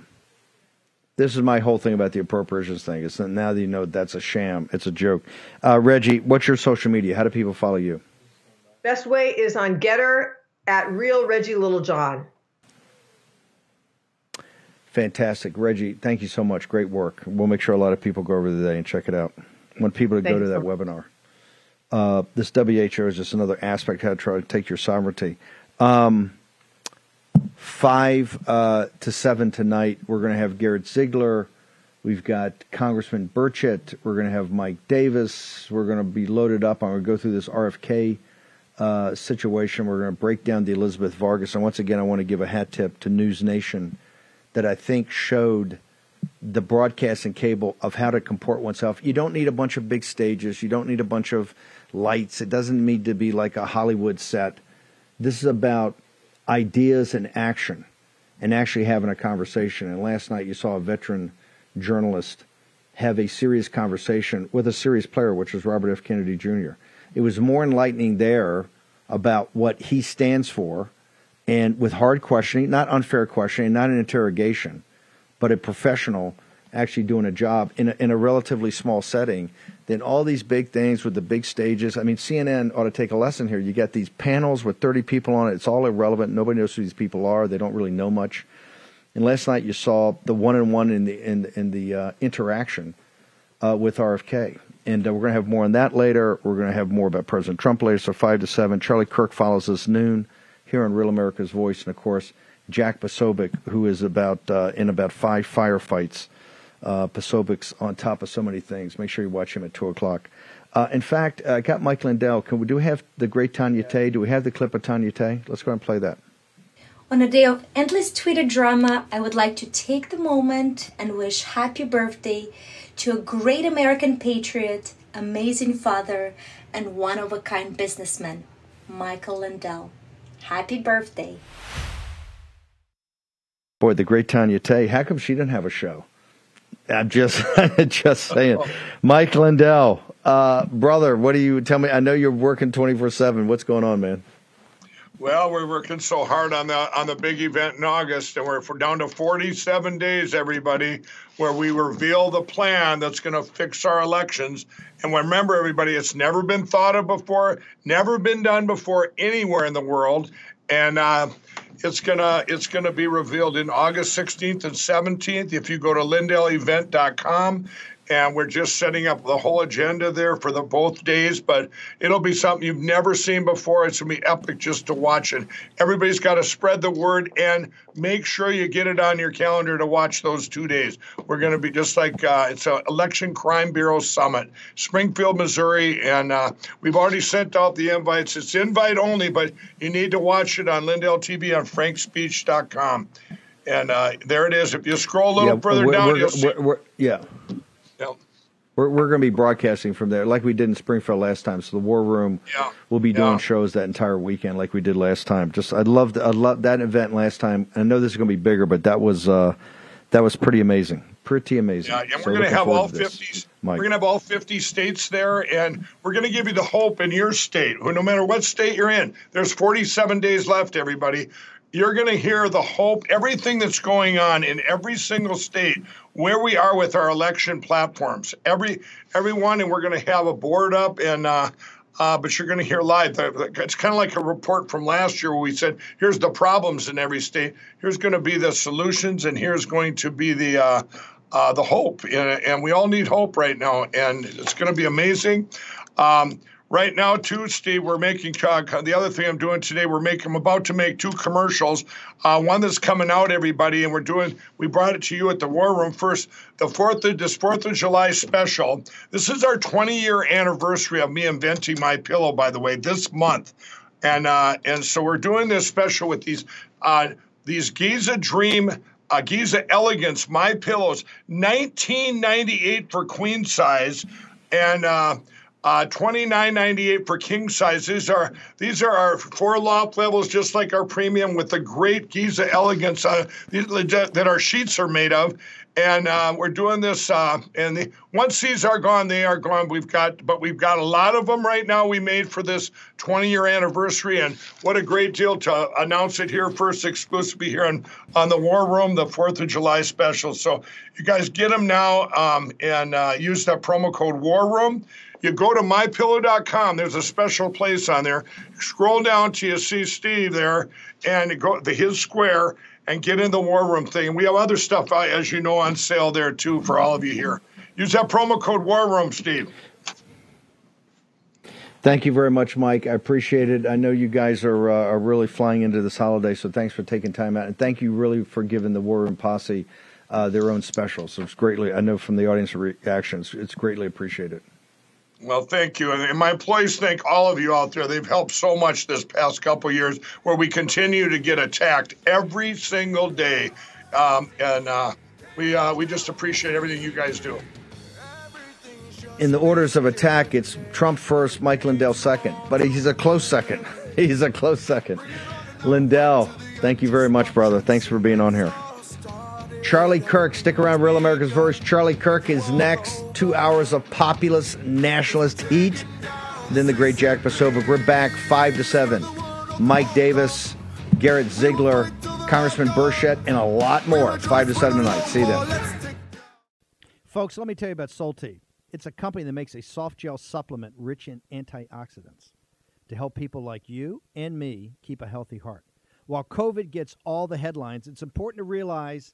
This is my whole thing about the appropriations thing. Is that now that you know that's a sham, it's a joke. Uh, Reggie, what's your social media? How do people follow you?
Best way is on Gettr at Real Reggie Littlejohn.
Fantastic. Reggie, thank you so much. Great work. We'll make sure a lot of people go over today and check it out. I want people to thank go to that webinar. Uh, this WHO is just another aspect how to try to take your sovereignty. Um, five uh, to seven tonight, we're going to have Garrett Ziegler. We've got Congressman Burchett. We're going to have Mike Davis. We're going to be loaded up. I'm going to go through this RFK uh, situation. We're going to break down the Elizabeth Vargas. And once again, I want to give a hat tip to News Nation that I think showed the broadcast and cable of how to comport oneself. You don't need a bunch of big stages. You don't need a bunch of lights. It doesn't need to be like a Hollywood set. This is about ideas and action and actually having a conversation. And last night you saw a veteran journalist have a serious conversation with a serious player, which was Robert F. Kennedy Jr. It was more enlightening there about what he stands for and with hard questioning, not unfair questioning, not an interrogation, but a professional actually doing a job in a, in a relatively small setting, then all these big things with the big stages. I mean, CNN ought to take a lesson here. You get these panels with 30 people on it. It's all irrelevant. Nobody knows who these people are. They don't really know much. And last night you saw the one-on-one in the in, in the uh, interaction uh, with RFK. And uh, we're going to have more on that later. We're going to have more about President Trump later. So five to seven. Charlie Kirk follows us noon here on Real America's Voice, and of course Jack Posobiec, who is about uh, in about five firefights. Uh, Posobiec's on top of so many things. Make sure you watch him at two o'clock. Uh, in fact, I got Mike Lindell. Can we do we have the great Tanya Tay? Do we have the clip of Tanya Tay? Let's go and play that.
On a day of endless Twitter drama, I would like to take the moment and wish happy birthday to a great American patriot, amazing father, and one of a kind businessman, Michael Lindell. Happy birthday.
Boy, the great Tanya Tay. How come she didn't have a show? I'm just just saying. Mike Lindell, uh, brother, what do you tell me? I know you're working 24 7. What's going on, man?
Well, we're working so hard on the on the big event in August, and we're, down to 47 days, everybody, where we reveal the plan that's going to fix our elections. And remember, everybody, it's never been thought of before, never been done before anywhere in the world, and uh, it's gonna it's gonna be revealed in August 16th and 17th. If you go to LindellEvent.com and we're just setting up the whole agenda there for the both days but it'll be something you've never seen before. It's going to be epic just to watch it. Everybody's got to spread the word and make sure you get it on your calendar to watch those two days. We're going to be just like uh, it's an election crime bureau summit springfield missouri. And uh, we've already sent out the invites. It's invite only but you need to watch it on lindell tv on frankspeech.com and uh, there it is. If you scroll a little
Yeah,
further
we're-
down
we're-
you'll see
we're- yeah.
Yeah.
We're, we're going to be broadcasting from there like we did in Springfield last time. So the War Room
Yeah.
will be doing
Yeah.
shows that entire weekend like we did last time. Just I loved I loved that event last time. I know this is going to be bigger, but that was uh, that was pretty amazing. Pretty amazing.
Yeah, and we're going to have all
to this,
50. We're going to have all 50 states there, and we're going to give you the hope in your state. No matter what state you're in, there's 47 days left. Everybody, you're going to hear the hope, everything that's going on in every single state, where we are with our election platforms. Every everyone, and we're going to have a board up and. Uh, uh, but you're going to hear live. It's kind of like a report from last year where we said, here's the problems in every state. Here's going to be the solutions, and here's going to be the uh, uh, the hope. And, and we all need hope right now, and it's going to be amazing. Um, right now, too, Steve, we're making uh, the other thing I'm doing today. We're making. I'm about to make two commercials. Uh, one that's coming out, everybody, and we're doing. We brought it to you at the War Room first. The fourth of this Fourth of July special. This is our 20 year anniversary of me inventing my pillow. By the way, this month, and uh, and so we're doing this special with these uh, these Giza Dream. Uh, Giza Elegance, my pillows, 1998 for queen size, and uh, uh, 29.98 for king size. These are these are our four loft levels, just like our premium, with the great Giza elegance uh, that our sheets are made of. And uh, we're doing this. Uh, and the, once these are gone, they are gone. We've got, but we've got a lot of them right now. We made for this 20 year anniversary, and what a great deal to announce it here first, exclusively here on on the War Room, the Fourth of July special. So you guys get them now, um, and uh, use that promo code War Room. You go to mypillow.com. There's a special place on there. Scroll down till you see Steve there, and go to his square and get in the war room thing. We have other stuff, uh, as you know, on sale there too for all of you here. Use that promo code War Room, Steve.
Thank you very much, Mike. I appreciate it. I know you guys are uh, are really flying into this holiday, so thanks for taking time out, and thank you really for giving the War Room Posse uh, their own special. So it's greatly, I know from the audience reactions, it's greatly appreciated.
Well, thank you. And my employees thank all of you out there. They've helped so much this past couple years where we continue to get attacked every single day. Um, and uh, we, uh, we just appreciate everything you guys do.
In the orders of attack, it's Trump first, Mike Lindell second, but he's a close second. He's a close second. Lindell, thank you very much, brother. Thanks for being on here. Charlie Kirk, stick around. Real America's Voice. Charlie Kirk is next. Two hours of populist nationalist heat. Then the great Jack Posobiec. We're back five to seven. Mike Davis, Garrett Ziegler, Congressman Burchett, and a lot more. Five to seven tonight. See you then.
Folks, let me tell you about Solti. It's a company that makes a soft gel supplement rich in antioxidants to help people like you and me keep a healthy heart. While COVID gets all the headlines, it's important to realize